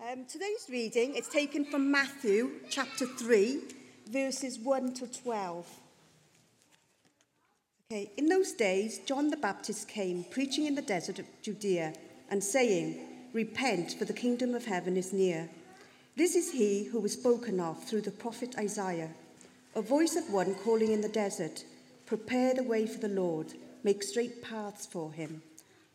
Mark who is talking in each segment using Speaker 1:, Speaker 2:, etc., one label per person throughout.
Speaker 1: Um, today's reading is taken from Matthew chapter 3, verses 1 to 12. Okay, in those days, John the Baptist came, preaching in the desert of Judea, and saying, Repent, for the kingdom of heaven is near. This is he who was spoken of through the prophet Isaiah, a voice of one calling in the desert, Prepare the way for the Lord, make straight paths for him.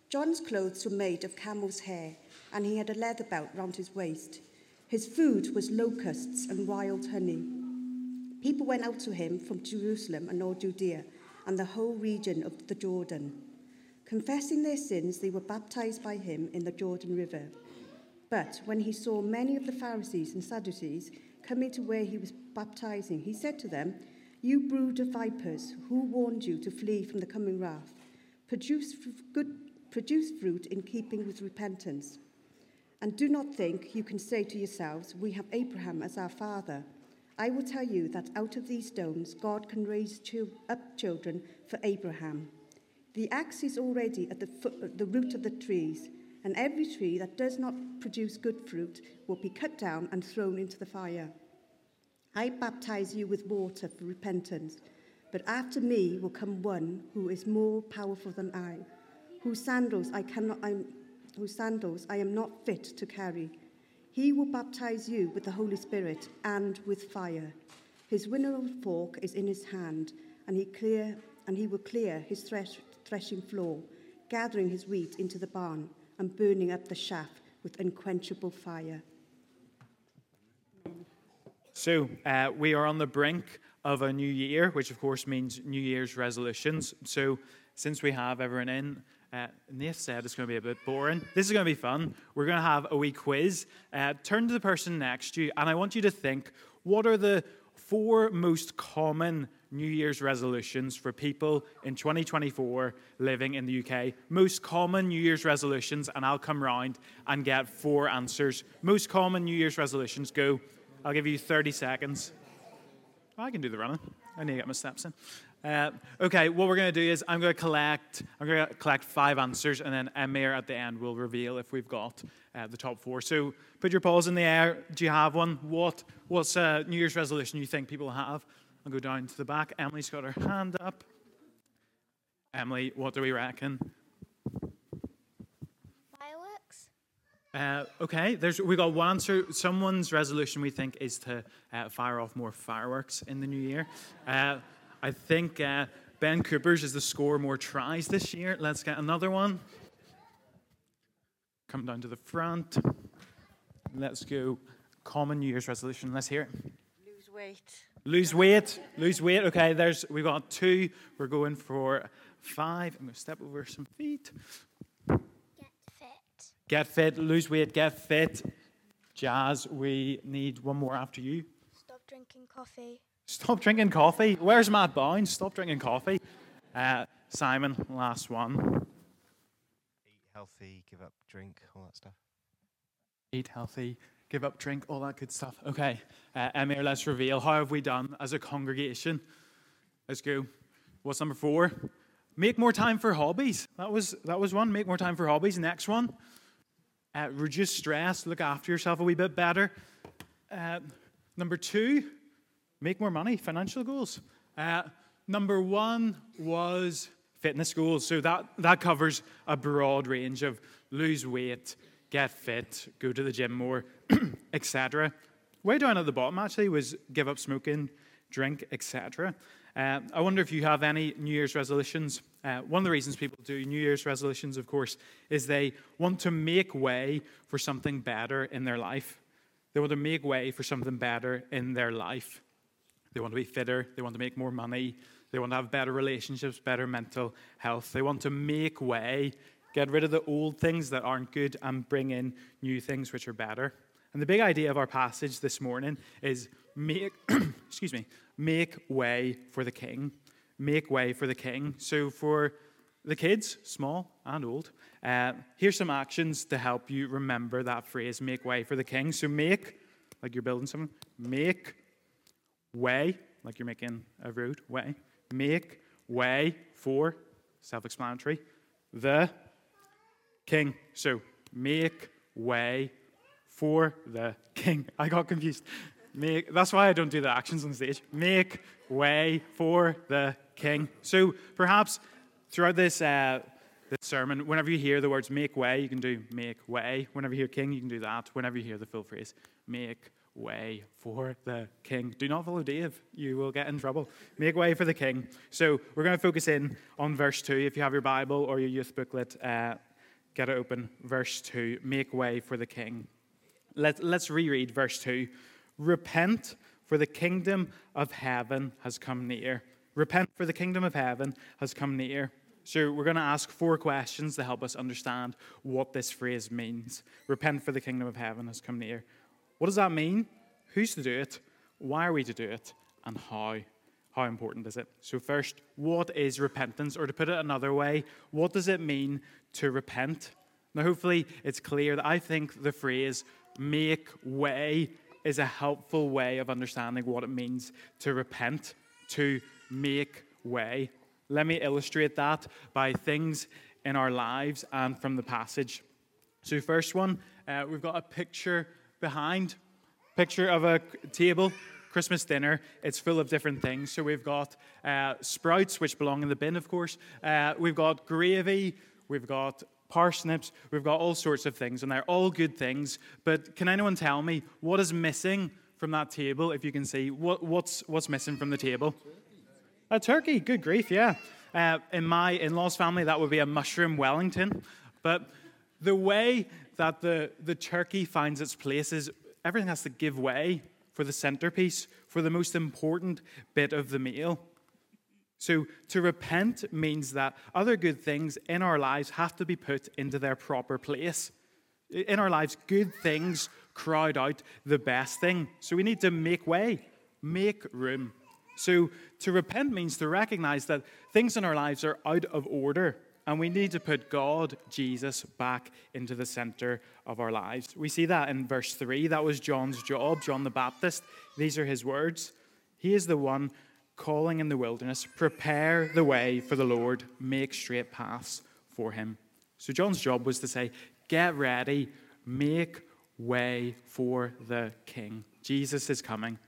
Speaker 1: John's clothes were made of camel's hair, and he had a leather belt round his waist. His food was locusts and wild honey. People went out to him from Jerusalem and all Judea and the whole region of the Jordan. Confessing their sins, they were baptized by him in the Jordan River. But when he saw many of the Pharisees and Sadducees coming to where he was baptizing, he said to them, You brood of vipers, who warned you to flee from the coming wrath? Produce good produce fruit in keeping with repentance. And do not think you can say to yourselves, We have Abraham as our father. I will tell you that out of these stones God can raise up children for Abraham. The axe is already at the, foot, the root of the trees, and every tree that does not produce good fruit will be cut down and thrown into the fire. I baptize you with water for repentance, but after me will come one who is more powerful than I, whose sandals I cannot I'm, whose sandals I am not fit to carry. He will baptize you with the Holy Spirit and with fire. His winnowing fork is in his hand, and he clear and he will clear his thresh, threshing floor, gathering his wheat into the barn and burning up the chaff with unquenchable fire.
Speaker 2: So, uh, we are on the brink of a new year, which of course means New Year's resolutions. So, since we have everyone in, uh, said it's going to be a bit boring. This is going to be fun. We're going to have a wee quiz. Uh, turn to the person next to you, and I want you to think what are the four most common New Year's resolutions for people in 2024 living in the UK. Most common New Year's resolutions, and I'll come round and get four answers. Most common New Year's resolutions go. I'll give you 30 seconds. I can do the running. I need to get my steps in. Uh, okay, what we're going to do is I'm going to collect. I'm going to collect five answers, and then Emir at the end will reveal if we've got uh, the top four. So put your paws in the air. Do you have one? What What's a New Year's resolution you think people have? I'll go down to the back. Emily's got her hand up. Emily, what do we reckon?
Speaker 3: Fireworks.
Speaker 2: Uh, okay, there's we got one answer. Someone's resolution we think is to uh, fire off more fireworks in the new year. I think uh, Ben Cooper's is to score more tries this year. Let's get another one. Come down to the front. Let's go. Common New Year's resolution. Let's hear it.
Speaker 1: Lose weight.
Speaker 2: Lose weight. Lose weight. Okay, there's we've got two. We're going for five. I'm going to step over some feet.
Speaker 3: Get fit.
Speaker 2: Get fit. Lose weight. Get fit. Jazz, we need one more after you.
Speaker 3: Stop drinking coffee.
Speaker 2: Stop drinking coffee. Where's Matt Bounds? Stop drinking coffee. Uh, Simon, last one.
Speaker 4: Eat healthy, give up drink, all that stuff.
Speaker 2: Eat healthy, give up drink, all that good stuff. Okay, uh, Emir, let's reveal. How have we done as a congregation? Let's go. What's number four? Make more time for hobbies. That was that was one. Make more time for hobbies. Next one. Uh, reduce stress. Look after yourself a wee bit better. Uh, number two. Make more money. Financial goals. Uh, number one was fitness goals. So that that covers a broad range of lose weight, get fit, go to the gym more, etc. Way down at the bottom actually was give up smoking, drink, etc. Uh, I wonder if you have any New Year's resolutions. Uh, one of the reasons people do New Year's resolutions, of course, is they want to make way for something better in their life. They want to make way for something better in their life. They want to be fitter. They want to make more money. They want to have better relationships, better mental health. They want to make way, get rid of the old things that aren't good, and bring in new things which are better. And the big idea of our passage this morning is make, excuse me, make way for the king. Make way for the king. So for the kids, small and old, uh, here's some actions to help you remember that phrase, make way for the king. So make, like you're building something, make way, like you're making a road, way. Make way for, self explanatory, the king. So make way for the king. I got confused. Make, that's why I don't do the actions on stage. Make way for the king. So perhaps throughout this, uh, this sermon, whenever you hear the words make way, you can do make way. Whenever you hear king, you can do that. Whenever you hear the full phrase, make way for the king. Do not follow Dave, you will get in trouble. Make way for the king. So we're going to focus in on verse 2. If you have your Bible or your youth booklet, uh, get it open. Verse 2 Make way for the king. Let, let's reread verse 2. Repent, for the kingdom of heaven has come near. Repent, for the kingdom of heaven has come near. So, we're going to ask four questions to help us understand what this phrase means. Repent, for the kingdom of heaven has come near. What does that mean? Who's to do it? Why are we to do it? And how? How important is it? So, first, what is repentance? Or to put it another way, what does it mean to repent? Now, hopefully, it's clear that I think the phrase make way is a helpful way of understanding what it means to repent, to make way. Let me illustrate that by things in our lives and from the passage. So, first one, uh, we've got a picture behind, picture of a table, Christmas dinner. It's full of different things. So, we've got uh, sprouts, which belong in the bin, of course. Uh, we've got gravy. We've got parsnips, we've got all sorts of things, and they're all good things. But can anyone tell me what is missing from that table, if you can see? What, what's, what's missing from the table? A turkey, good grief, yeah. Uh, in my in law's family, that would be a mushroom Wellington. But the way that the, the turkey finds its place is everything has to give way for the centerpiece, for the most important bit of the meal. So, to repent means that other good things in our lives have to be put into their proper place. In our lives, good things crowd out the best thing. So, we need to make way, make room. So, to repent means to recognize that things in our lives are out of order, and we need to put God, Jesus, back into the center of our lives. We see that in verse 3. That was John's job, John the Baptist. These are his words. He is the one calling in the wilderness, prepare the way for the Lord, make straight paths for him. So John's job was to say, get ready, make way for the king. Jesus is coming.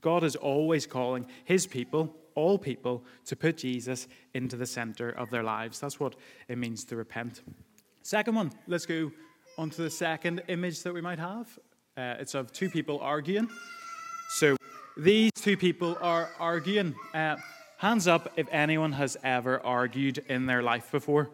Speaker 2: God is always calling his people, all people, to put Jesus into the center of their lives. That's what it means to repent. Second one, let's go on to the second image that we might have. Uh, it's of two people arguing. So these two people are arguing. Uh, hands up if anyone has ever argued in their life before.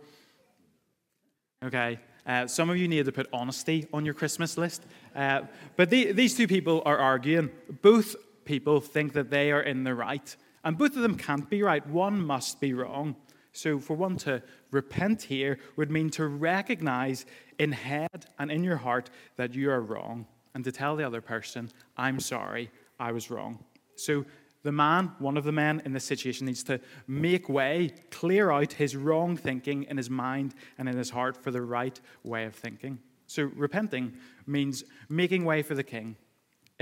Speaker 2: Okay. Uh, some of you need to put honesty on your Christmas list. Uh, but the, these two people are arguing. Both people think that they are in the right, and both of them can't be right. One must be wrong. So, for one to repent here would mean to recognize in head and in your heart that you are wrong, and to tell the other person, I'm sorry, I was wrong. So the man, one of the men in this situation, needs to make way, clear out his wrong thinking in his mind and in his heart for the right way of thinking. So repenting means making way for the king,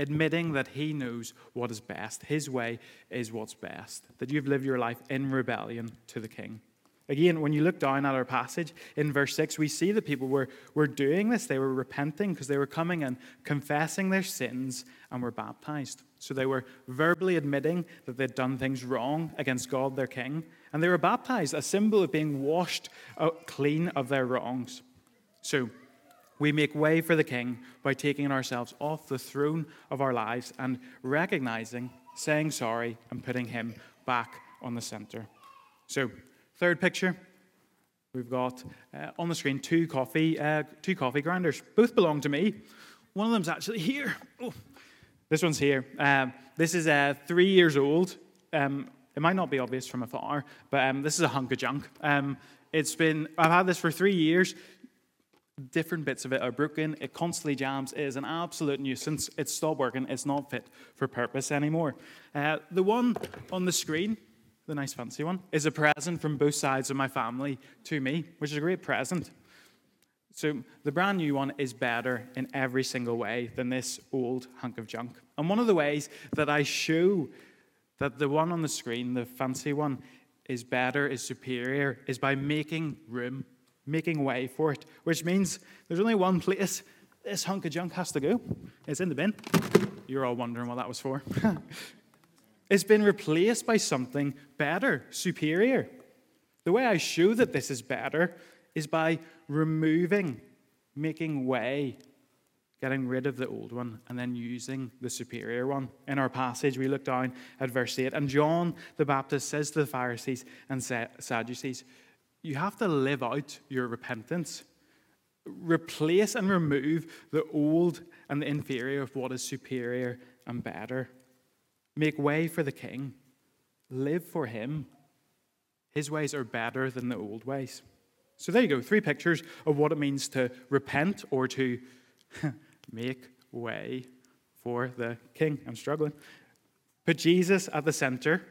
Speaker 2: admitting that he knows what is best. His way is what's best, that you've lived your life in rebellion to the king. Again, when you look down at our passage in verse 6, we see that people were, were doing this. They were repenting because they were coming and confessing their sins and were baptized. So they were verbally admitting that they'd done things wrong against God, their king, and they were baptized, a symbol of being washed clean of their wrongs. So we make way for the king by taking ourselves off the throne of our lives and recognizing, saying sorry, and putting him back on the center. So Third picture, we've got uh, on the screen two coffee, uh, two coffee grinders. Both belong to me. One of them's actually here. Oh, this one's here. Um, this is uh, three years old. Um, it might not be obvious from afar, but um, this is a hunk of junk. Um, it's been I've had this for three years. Different bits of it are broken. It constantly jams. It is an absolute nuisance. It's stopped working. It's not fit for purpose anymore. Uh, the one on the screen the nice fancy one, is a present from both sides of my family to me, which is a great present. So the brand new one is better in every single way than this old hunk of junk. And one of the ways that I show that the one on the screen, the fancy one, is better, is superior, is by making room, making way for it, which means there's only one place this hunk of junk has to go. It's in the bin. You're all wondering what that was for. it's been replaced by something better, superior. The way I show that this is better is by removing, making way, getting rid of the old one, and then using the superior one. In our passage, we look down at verse 8, and John the Baptist says to the Pharisees and Sadducees, You have to live out your repentance. Replace and remove the old and the inferior of what is superior and better. Make way for the king. Live for him. His ways are better than the old ways. So there you go, three pictures of what it means to repent or to make way for the king. I'm struggling. Put Jesus at the center,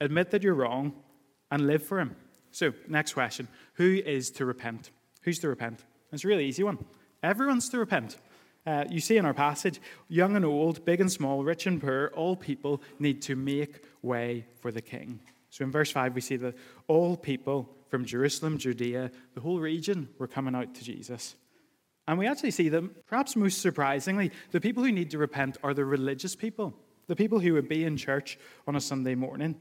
Speaker 2: admit that you're wrong, and live for him. So, next question Who is to repent? Who's to repent? It's a really easy one. Everyone's to repent. Uh, you see in our passage, young and old, big and small, rich and poor, all people need to make way for the king. So in verse 5, we see that all people from Jerusalem, Judea, the whole region were coming out to Jesus. And we actually see that, perhaps most surprisingly, the people who need to repent are the religious people, the people who would be in church on a Sunday morning.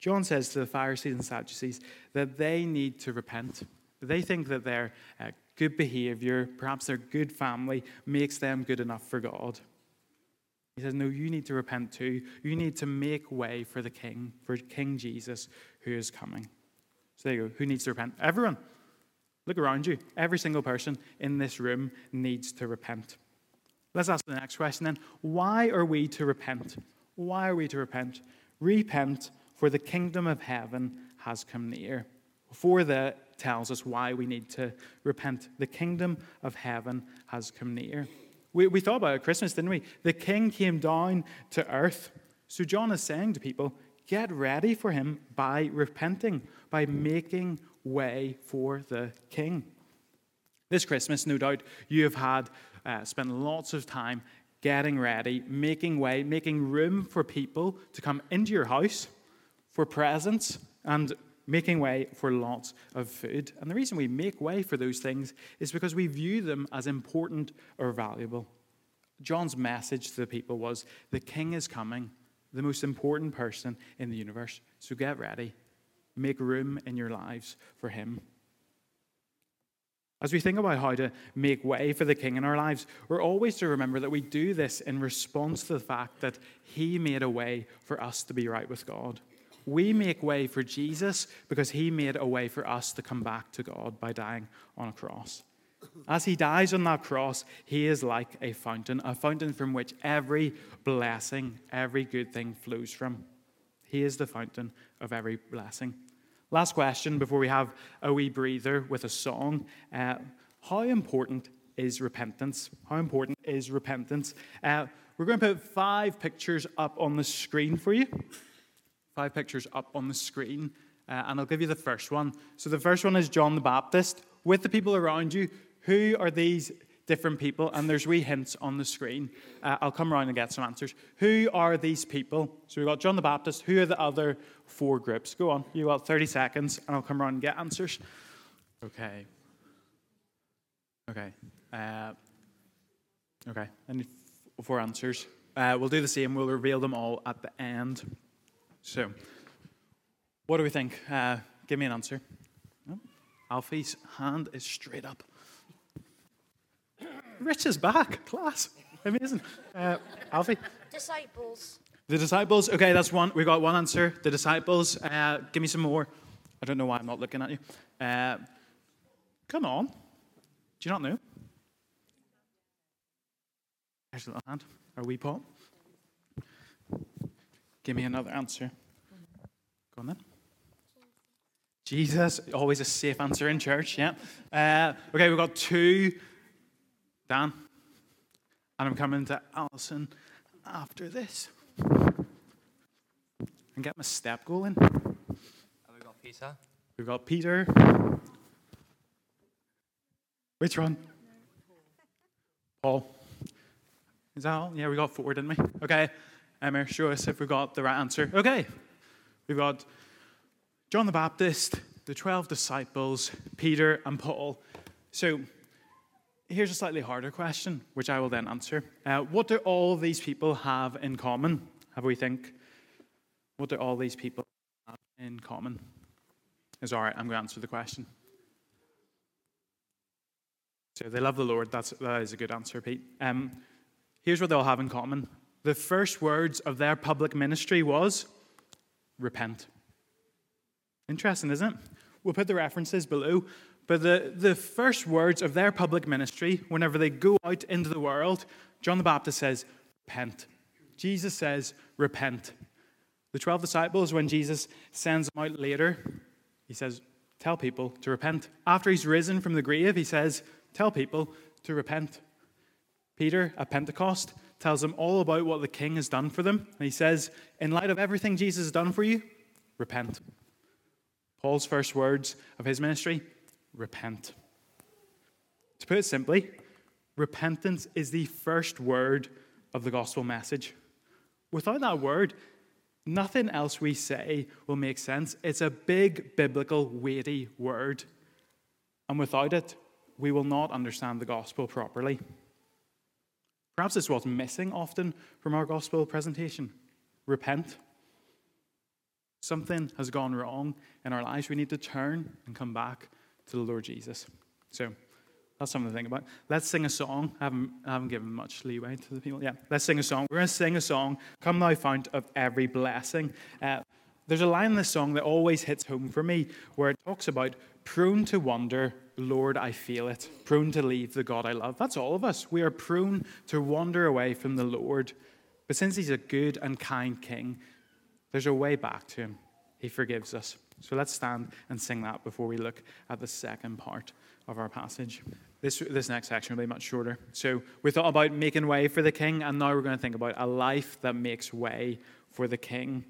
Speaker 2: John says to the Pharisees and Sadducees that they need to repent. They think that their uh, good behavior, perhaps their good family, makes them good enough for God. He says, No, you need to repent too. You need to make way for the King, for King Jesus who is coming. So there you go. Who needs to repent? Everyone. Look around you. Every single person in this room needs to repent. Let's ask the next question then. Why are we to repent? Why are we to repent? Repent, for the kingdom of heaven has come near. Before that tells us why we need to repent. The kingdom of heaven has come near. We, we thought about it at Christmas, didn't we? The king came down to earth. So John is saying to people, get ready for him by repenting, by making way for the king. This Christmas, no doubt, you have had uh, spent lots of time getting ready, making way, making room for people to come into your house for presents and making way for lots of food. And the reason we make way for those things is because we view them as important or valuable. John's message to the people was the king is coming, the most important person in the universe. So get ready, make room in your lives for him. As we think about how to make way for the King in our lives, we're always to remember that we do this in response to the fact that He made a way for us to be right with God. We make way for Jesus because he made a way for us to come back to God by dying on a cross. As he dies on that cross, he is like a fountain, a fountain from which every blessing, every good thing flows from. He is the fountain of every blessing. Last question before we have a wee breather with a song. Uh, how important is repentance? How important is repentance? Uh, we're going to put five pictures up on the screen for you five pictures up on the screen, uh, and I'll give you the first one. So the first one is John the Baptist. With the people around you, who are these different people? And there's wee hints on the screen. Uh, I'll come around and get some answers. Who are these people? So we've got John the Baptist. Who are the other four groups? Go on. You've got 30 seconds, and I'll come around and get answers. Okay. Okay. Uh, okay. And four answers. Uh, we'll do the same. We'll reveal them all at the end. So, what do we think? Uh, give me an answer. Oh, Alfie's hand is straight up. Rich is back. Class. Amazing. Uh, Alfie?
Speaker 3: Disciples.
Speaker 2: The disciples. Okay, that's one. We got one answer. The disciples. Uh, give me some more. I don't know why I'm not looking at you. Uh, come on. Do you not know? There's a little hand. Are we Paul? Give me another answer. Go on then. Jesus, always a safe answer in church, yeah. Uh, okay, we've got two. Dan. And I'm coming to Alison after this. And get my step going.
Speaker 4: Have we got Peter?
Speaker 2: We've got Peter. Which one? Paul. Is that all? Yeah, we got four, didn't we? Okay. Emma, show us if we got the right answer. Okay, we've got John the Baptist, the 12 disciples, Peter, and Paul. So here's a slightly harder question, which I will then answer. Uh, what do all these people have in common? Have we think? What do all these people have in common? Is all right. I'm going to answer the question. So they love the Lord. That's that is a good answer, Pete. Um, here's what they all have in common. The first words of their public ministry was repent. Interesting, isn't it? We'll put the references below. But the, the first words of their public ministry, whenever they go out into the world, John the Baptist says, Repent. Jesus says, Repent. The 12 disciples, when Jesus sends them out later, he says, Tell people to repent. After he's risen from the grave, he says, Tell people to repent. Peter at Pentecost tells them all about what the king has done for them. And he says, In light of everything Jesus has done for you, repent. Paul's first words of his ministry repent. To put it simply, repentance is the first word of the gospel message. Without that word, nothing else we say will make sense. It's a big, biblical, weighty word. And without it, we will not understand the gospel properly. Perhaps it's what's missing often from our gospel presentation repent. Something has gone wrong in our lives. We need to turn and come back to the Lord Jesus. So that's something to think about. Let's sing a song. I haven't, I haven't given much leeway to the people. Yeah, let's sing a song. We're going to sing a song, Come Thou Fount of Every Blessing. Uh, there's a line in this song that always hits home for me where it talks about prone to wander, Lord, I feel it. Prone to leave the God I love. That's all of us. We are prone to wander away from the Lord. But since He's a good and kind King, there's a way back to Him. He forgives us. So let's stand and sing that before we look at the second part of our passage. This, this next section will be much shorter. So we thought about making way for the king, and now we're going to think about a life that makes way for the king.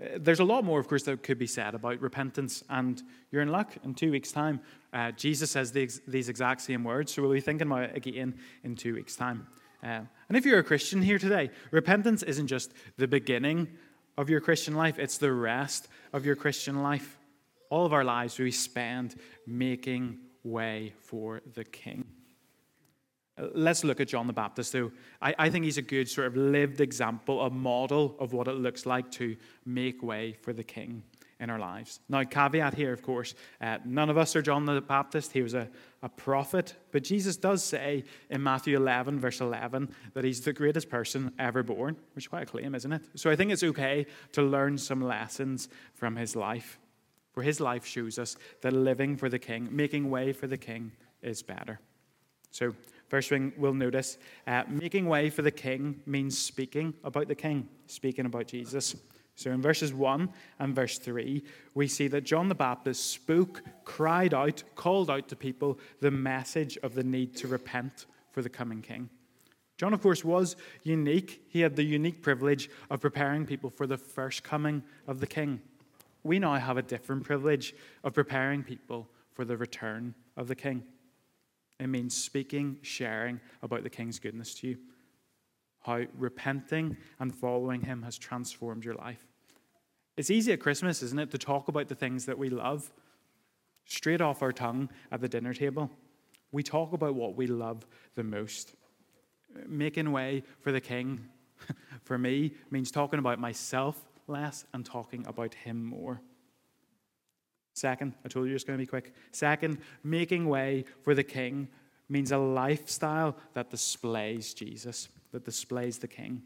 Speaker 2: Uh, there's a lot more, of course, that could be said about repentance, and you're in luck. In two weeks' time, uh, Jesus says these, these exact same words, so we'll be thinking about it again in two weeks' time. Uh, and if you're a Christian here today, repentance isn't just the beginning of your Christian life, it's the rest of your Christian life. All of our lives we spend making way for the King. Let's look at John the Baptist, though. I, I, think he's a good sort of lived example, a model of what it looks like to make way for the King in our lives. Now, caveat here, of course, uh, none of us are John the Baptist. He was a, a prophet. But Jesus does say in Matthew 11, verse 11, that he's the greatest person ever born, which is quite a claim, isn't it? So I think it's okay to learn some lessons from his life. For his life shows us that living for the king, making way for the king, is better. So, first thing we'll notice uh, making way for the king means speaking about the king, speaking about Jesus. So in verses 1 and verse 3, we see that John the Baptist spoke, cried out, called out to people the message of the need to repent for the coming king. John, of course, was unique. He had the unique privilege of preparing people for the first coming of the king. We now have a different privilege of preparing people for the return of the king. It means speaking, sharing about the king's goodness to you how repenting and following Him has transformed your life. It's easy at Christmas, isn't it, to talk about the things that we love straight off our tongue at the dinner table. We talk about what we love the most. Making way for the King, for me, means talking about myself less and talking about Him more. Second, I told you it's going to be quick. Second, making way for the King means a lifestyle that displays Jesus that displays the king.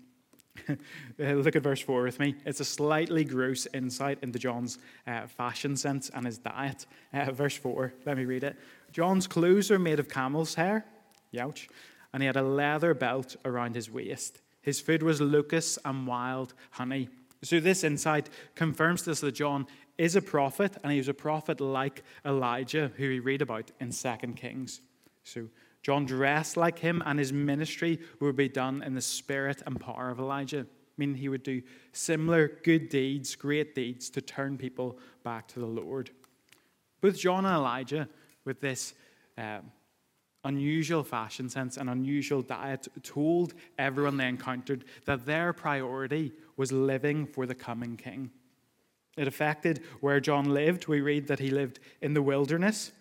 Speaker 2: Look at verse 4 with me. It's a slightly gross insight into John's uh, fashion sense and his diet. Uh, verse 4, let me read it. John's clothes are made of camel's hair, youch, and he had a leather belt around his waist. His food was locusts and wild honey. So, this insight confirms to us that John is a prophet, and he was a prophet like Elijah, who we read about in 2 Kings. So, John dressed like him, and his ministry would be done in the spirit and power of Elijah, meaning he would do similar good deeds, great deeds, to turn people back to the Lord. Both John and Elijah, with this uh, unusual fashion sense and unusual diet, told everyone they encountered that their priority was living for the coming king. It affected where John lived. We read that he lived in the wilderness.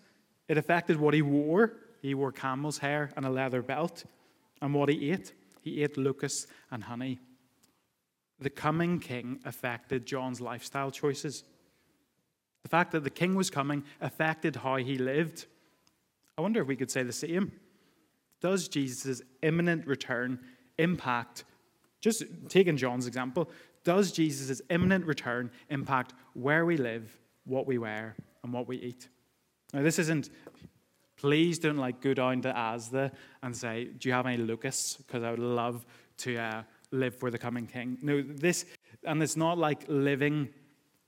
Speaker 2: It affected what he wore he wore camel's hair and a leather belt. And what he ate? He ate locusts and honey. The coming king affected John's lifestyle choices. The fact that the king was coming affected how he lived. I wonder if we could say the same. Does Jesus' imminent return impact, just taking John's example, does Jesus' imminent return impact where we live, what we wear, and what we eat? Now, this isn't, please don't like go down to Asda and say, Do you have any locusts? Because I would love to uh, live for the coming king. No, this, and it's not like living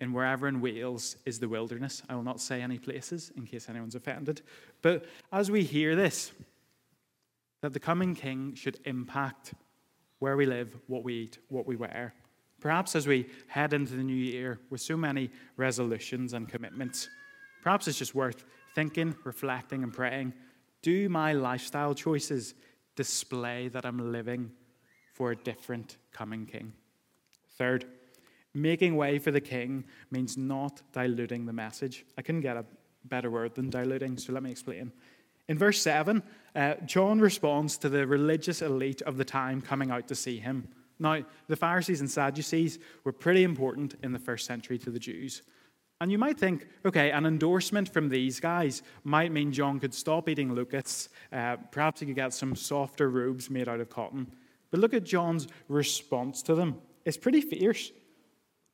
Speaker 2: in wherever in Wales is the wilderness. I will not say any places in case anyone's offended. But as we hear this, that the coming king should impact where we live, what we eat, what we wear. Perhaps as we head into the new year with so many resolutions and commitments, perhaps it's just worth thinking, reflecting, and praying. Do my lifestyle choices display that I'm living for a different coming king? Third, making way for the king means not diluting the message. I couldn't get a better word than diluting, so let me explain. In verse 7, uh, John responds to the religious elite of the time coming out to see him. Now, the Pharisees and Sadducees were pretty important in the first century to the Jews. And you might think, okay, an endorsement from these guys might mean John could stop eating locusts. Uh, perhaps he could get some softer robes made out of cotton. But look at John's response to them. It's pretty fierce.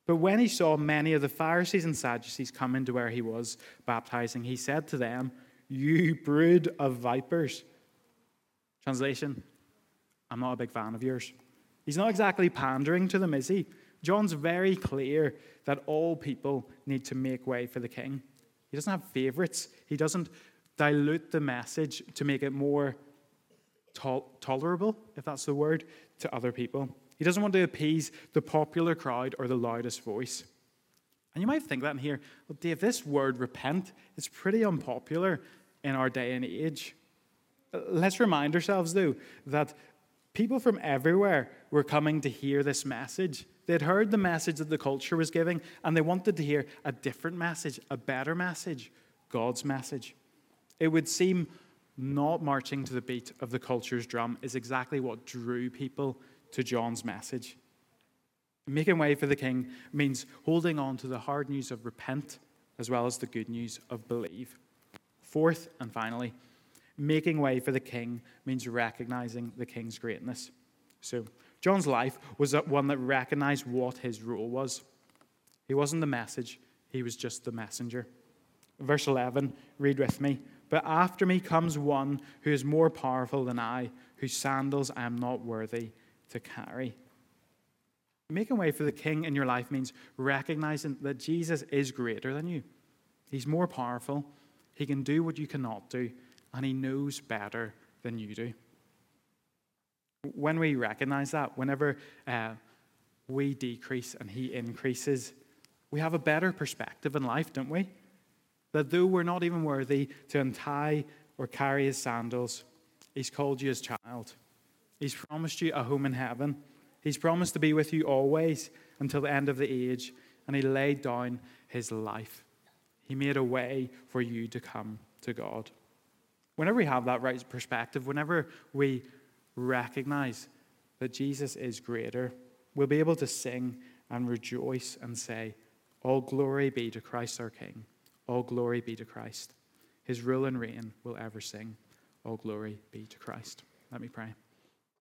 Speaker 2: But when he saw many of the Pharisees and Sadducees come into where he was baptizing, he said to them, You brood of vipers. Translation I'm not a big fan of yours. He's not exactly pandering to them, is he? John's very clear that all people need to make way for the king. He doesn't have favorites, he doesn't dilute the message to make it more tol- tolerable, if that's the word, to other people. He doesn't want to appease the popular crowd or the loudest voice. And you might think that in here, well, Dave, this word repent is pretty unpopular in our day and age. Let's remind ourselves, though, that people from everywhere were coming to hear this message. They'd heard the message that the culture was giving, and they wanted to hear a different message, a better message, God's message. It would seem not marching to the beat of the culture's drum is exactly what drew people to John's message. Making way for the king means holding on to the hard news of repent as well as the good news of believe. Fourth and finally, making way for the king means recognizing the king's greatness. So, John's life was one that recognized what his role was. He wasn't the message, he was just the messenger. Verse 11, read with me. But after me comes one who is more powerful than I, whose sandals I am not worthy to carry. Making way for the king in your life means recognizing that Jesus is greater than you. He's more powerful, he can do what you cannot do, and he knows better than you do. When we recognize that, whenever uh, we decrease and he increases, we have a better perspective in life, don't we? That though we're not even worthy to untie or carry his sandals, he's called you his child. He's promised you a home in heaven. He's promised to be with you always until the end of the age, and he laid down his life. He made a way for you to come to God. Whenever we have that right perspective, whenever we recognize that Jesus is greater, we'll be able to sing and rejoice and say, All glory be to Christ our King. All glory be to Christ. His rule and reign will ever sing. All glory be to Christ. Let me pray.